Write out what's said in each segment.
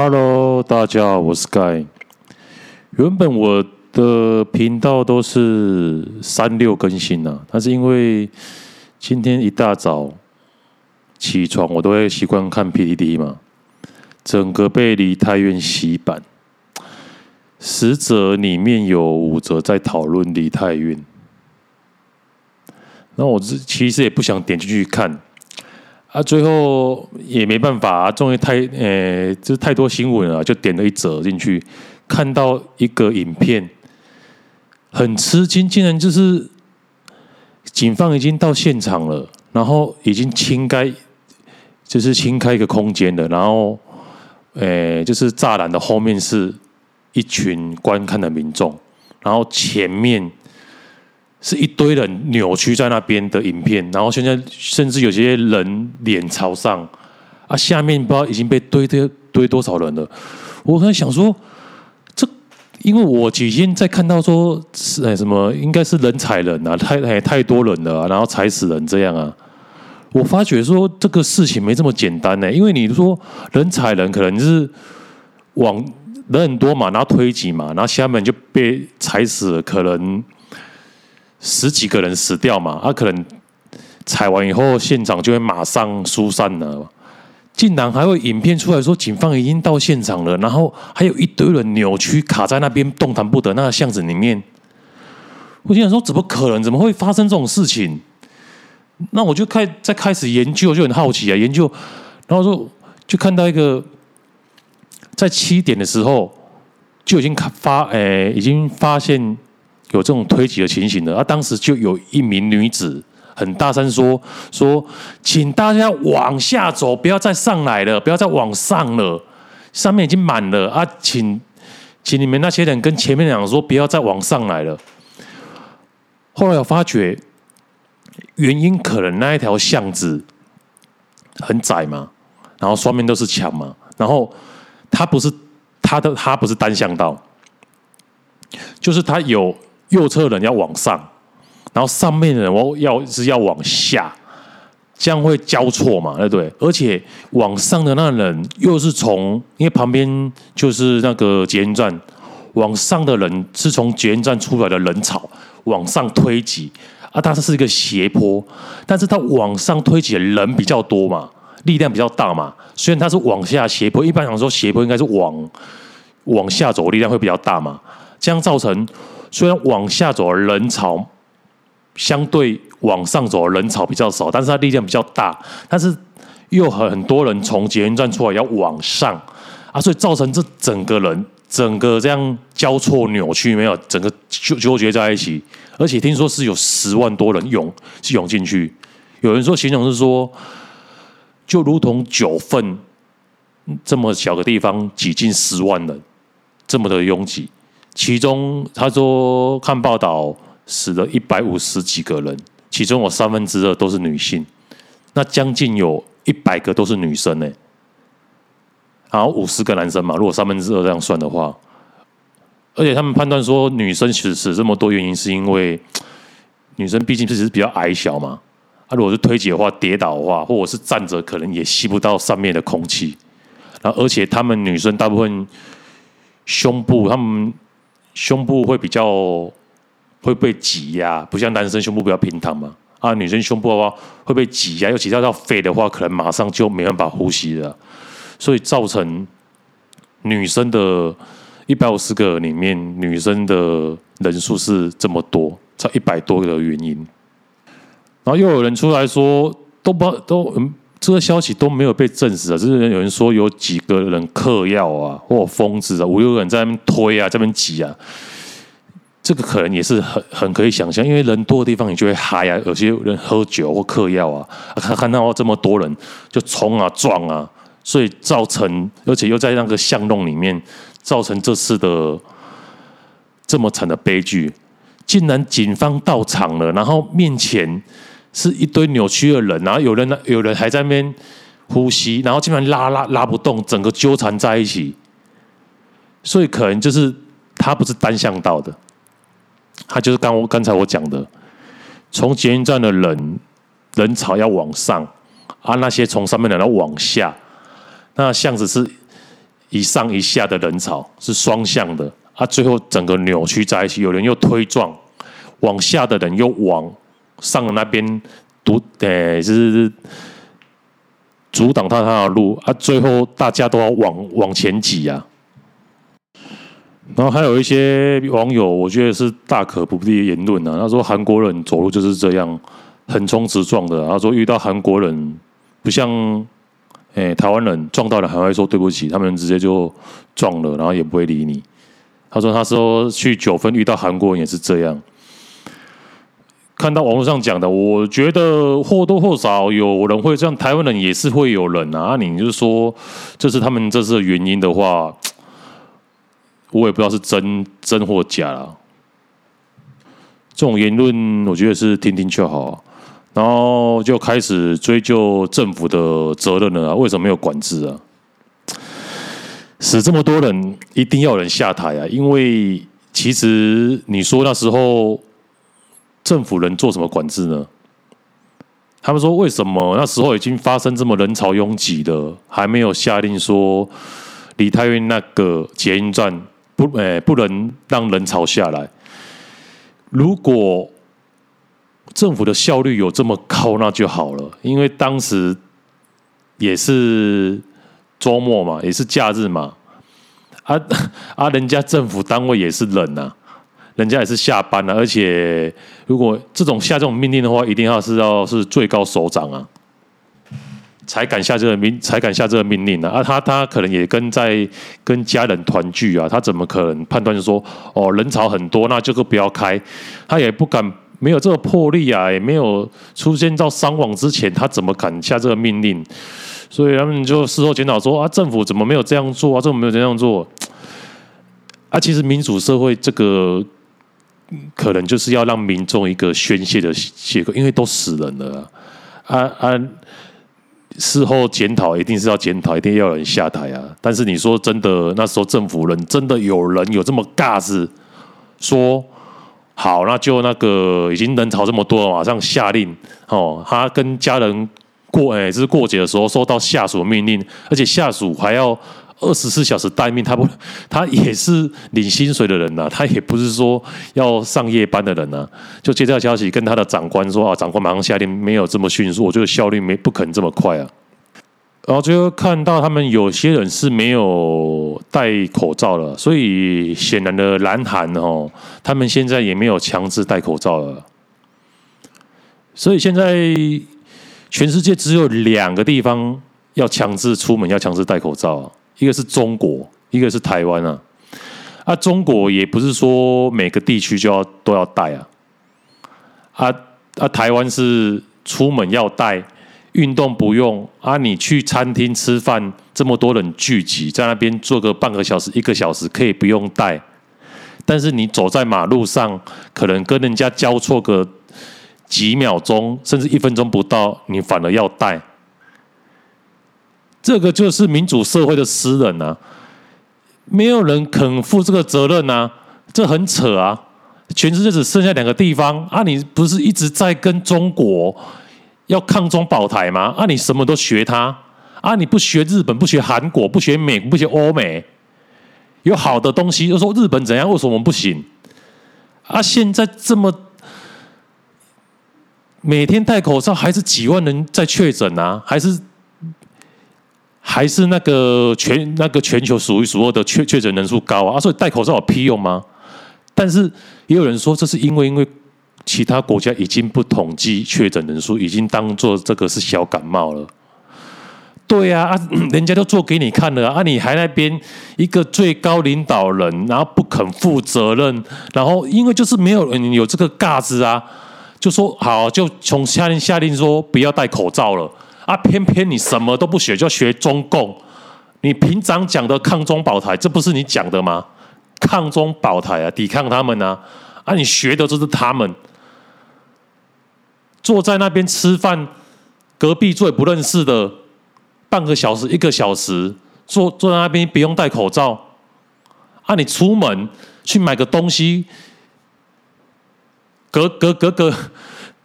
Hello，大家好，我是 Guy。原本我的频道都是三六更新啊，但是因为今天一大早起床，我都会习惯看 PTT 嘛，整个被梨泰院洗版，十则里面有五则在讨论李泰院，那我其实也不想点进去看。啊，最后也没办法啊，终于太呃、就太多新闻了，就点了一则进去，看到一个影片，很吃惊，竟然就是警方已经到现场了，然后已经清开，就是清开一个空间了，然后，呃、就是栅栏的后面是一群观看的民众，然后前面。是一堆人扭曲在那边的影片，然后现在甚至有些人脸朝上啊，下面不知道已经被堆堆堆多少人了。我很想说，这因为我几天在看到说是哎什么，应该是人踩人啊，太哎太多人了，然后踩死人这样啊。我发觉说这个事情没这么简单呢，因为你说人踩人，可能就是往人很多嘛，然后推挤嘛，然后下面就被踩死了，可能。十几个人死掉嘛，他、可能踩完以后，现场就会马上疏散了。竟然还会影片出来说，警方已经到现场了，然后还有一堆人扭曲卡在那边动弹不得，那个巷子里面。我心想说，怎么可能？怎么会发生这种事情？那我就开在开始研究，就很好奇啊，研究，然后说就看到一个在七点的时候就已经发，诶、欸，已经发现。有这种推挤的情形的，啊，当时就有一名女子很大声说：“说，请大家往下走，不要再上来了，不要再往上了，上面已经满了啊，请，请你们那些人跟前面两个说，不要再往上来了。”后来我发觉，原因可能那一条巷子很窄嘛，然后双面都是墙嘛，然后它不是它的，它不是单向道，就是它有。右侧人要往上，然后上面的人我要是要往下，这样会交错嘛？对不对？而且往上的那人又是从，因为旁边就是那个捷运站，往上的人是从捷运站出来的人潮往上推挤啊，它是一个斜坡，但是它往上推挤的人比较多嘛，力量比较大嘛。虽然它是往下斜坡，一般来说斜坡应该是往往下走，力量会比较大嘛，这样造成。虽然往下走人潮相对往上走人潮比较少，但是它力量比较大，但是又很多人从捷运站出来要往上啊，所以造成这整个人整个这样交错扭曲，没有整个纠纠结在一起，而且听说是有十万多人涌涌进去，有人说形容是说，就如同九份这么小的地方挤进十万人，这么的拥挤。其中他说看报道死了一百五十几个人，其中有三分之二都是女性，那将近有一百个都是女生呢，然后五十个男生嘛，如果三分之二这样算的话，而且他们判断说女生死死这么多原因是因为女生毕竟是是比较矮小嘛，啊如果是推挤的话跌倒的话，或者是站着可能也吸不到上面的空气，然后而且他们女生大部分胸部他们。胸部会比较会被挤压，不像男生胸部比较平坦嘛。啊，女生胸部的话会被挤压，尤其到到肺的话，可能马上就没办法呼吸了。所以造成女生的一百五十个里面，女生的人数是这么多，才一百多个原因。然后又有人出来说，都不都嗯。这个消息都没有被证实啊！就是有人说有几个人嗑药啊，或疯子啊，五六个人在那边推啊，在那边挤啊。这个可能也是很很可以想象，因为人多的地方你就会嗨啊。有些人喝酒或嗑药啊，他看到这么多人就冲啊撞啊，所以造成而且又在那个巷弄里面，造成这次的这么惨的悲剧。竟然警方到场了，然后面前。是一堆扭曲的人，然后有人呢，有人还在那边呼吸，然后基本上拉拉拉不动，整个纠缠在一起，所以可能就是他不是单向道的，他就是刚我刚才我讲的，从捷运站的人人潮要往上，啊，那些从上面的人要往下，那巷子是一上一下的人潮是双向的，啊，最后整个扭曲在一起，有人又推撞，往下的人又往上了那边堵，诶，就是阻挡他他的路啊，最后大家都要往往前挤啊。然后还有一些网友，我觉得是大可不必的言论啊。他说韩国人走路就是这样横冲直撞的。他说遇到韩国人不像诶台湾人撞到了还会说对不起，他们直接就撞了，然后也不会理你。他说他说去九分遇到韩国人也是这样。看到网络上讲的，我觉得或多或少有人会这样，台湾人也是会有人啊。你就说这是他们这次的原因的话。我也不知道是真真或假啦，这种言论我觉得是听听就好，然后就开始追究政府的责任了啊！为什么没有管制啊？死这么多人，一定要人下台啊！因为其实你说那时候政府能做什么管制呢？他们说为什么那时候已经发生这么人潮拥挤的，还没有下令说梨泰院那个捷运站？不，诶、不能让人潮下来。如果政府的效率有这么高，那就好了。因为当时也是周末嘛，也是假日嘛。啊 啊，人家政府单位也是人呐、啊，人家也是下班了、而且，如果这种下这种命令的话，一定要是要是最高首长啊。才敢下这个命，才敢下这个命令呢、啊？啊，他他可能也跟在跟家人团聚啊，他怎么可能判断就说哦人潮很多，那这个不要开？他也不敢，没有这个魄力啊，也没有出现到伤亡之前，他怎么敢下这个命令？所以他们就事后检讨说啊，政府怎么没有这样做啊？政府没有这样做啊？其实民主社会这个可能就是要让民众一个宣泄的借口，因为都死人了啊啊！事后检讨一定是要检讨，一定要有人下台啊！但是你说真的，那时候政府人真的有人有这么尬子说好，那就那个已经人潮这么多了，马上下令哦。他跟家人过哎，这是过节的时候收到下属命令，而且下属还要二十四小时待命。他不，他也是领薪水的人呐、他也不是说要上夜班的人呐、就接到消息，跟他的长官说啊，长官马上下令，没有这么迅速，我觉得效率没不可能这么快啊。然后最后看到他们有些人是没有戴口罩了，所以显然的南韩哦，他们现在也没有强制戴口罩了。所以现在全世界只有两个地方要强制出门要强制戴口罩，一个是中国，一个是台湾啊。啊，中国也不是说每个地区就要都要戴啊。啊啊，台湾是出门要戴。运动不用啊，你去餐厅吃饭，这么多人聚集在那边坐个半个小时、一个小时，可以不用戴。但是你走在马路上，可能跟人家交错个几秒钟，甚至一分钟不到，你反而要戴。这个就是民主社会的私人啊，没有人肯负这个责任啊，这很扯啊！全世界只剩下两个地方啊，你不是一直在跟中国？要抗中保台吗？啊，你什么都学他啊！你不学日本，不学韩国，不学美，不学欧美，有好的东西，又说日本怎样，为什么我们不行？啊，现在这么每天戴口罩，还是几万人在确诊啊？还是还是那个全那个全球数一数二的确确诊人数高啊？所以戴口罩有屁用吗？但是也有人说，这是因为因为。其他国家已经不统计确诊人数，已经当做这个是小感冒了。对呀，啊，人家都做给你看了啊，你还那边一个最高领导人，然后不肯负责任，然后因为就是没有人有这个架子啊，就说好，就从下令下令说不要戴口罩了啊，偏偏你什么都不学，就学中共。你平常讲的抗中保台，这不是你讲的吗？抗中保台啊，抵抗他们啊，啊，你学的就是他们。坐在那边吃饭，隔壁坐也不认识的，半个小时、一个小时，坐坐在那边不用戴口罩。啊，你出门去买个东西，隔隔隔隔，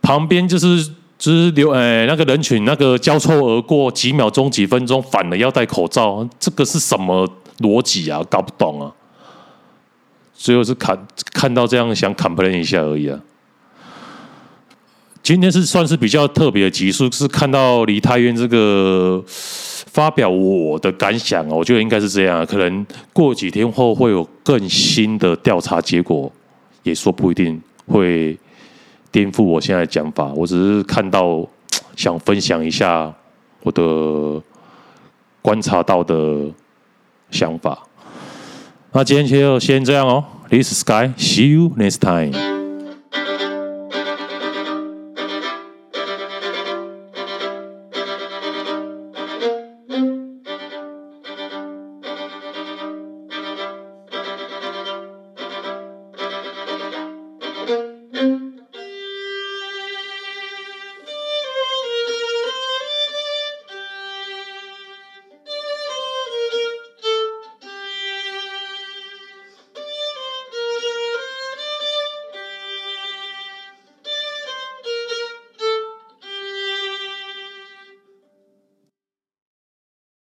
旁边就是就是流哎那个人群那个交错而过，几秒钟、几分钟，反而要戴口罩，这个是什么逻辑啊，搞不懂啊。最后是看看到这样想 complain 一下而已啊。今天是算是比较特别的集数，是看到梨泰院这个发表我的感想，我觉得应该是这样。可能过几天后会有更新的调查结果，也说不一定会颠覆我现在讲法。我只是看到 想分享一下我的观察到的想法。那今天就先这样哦。This is Sky. See you next time.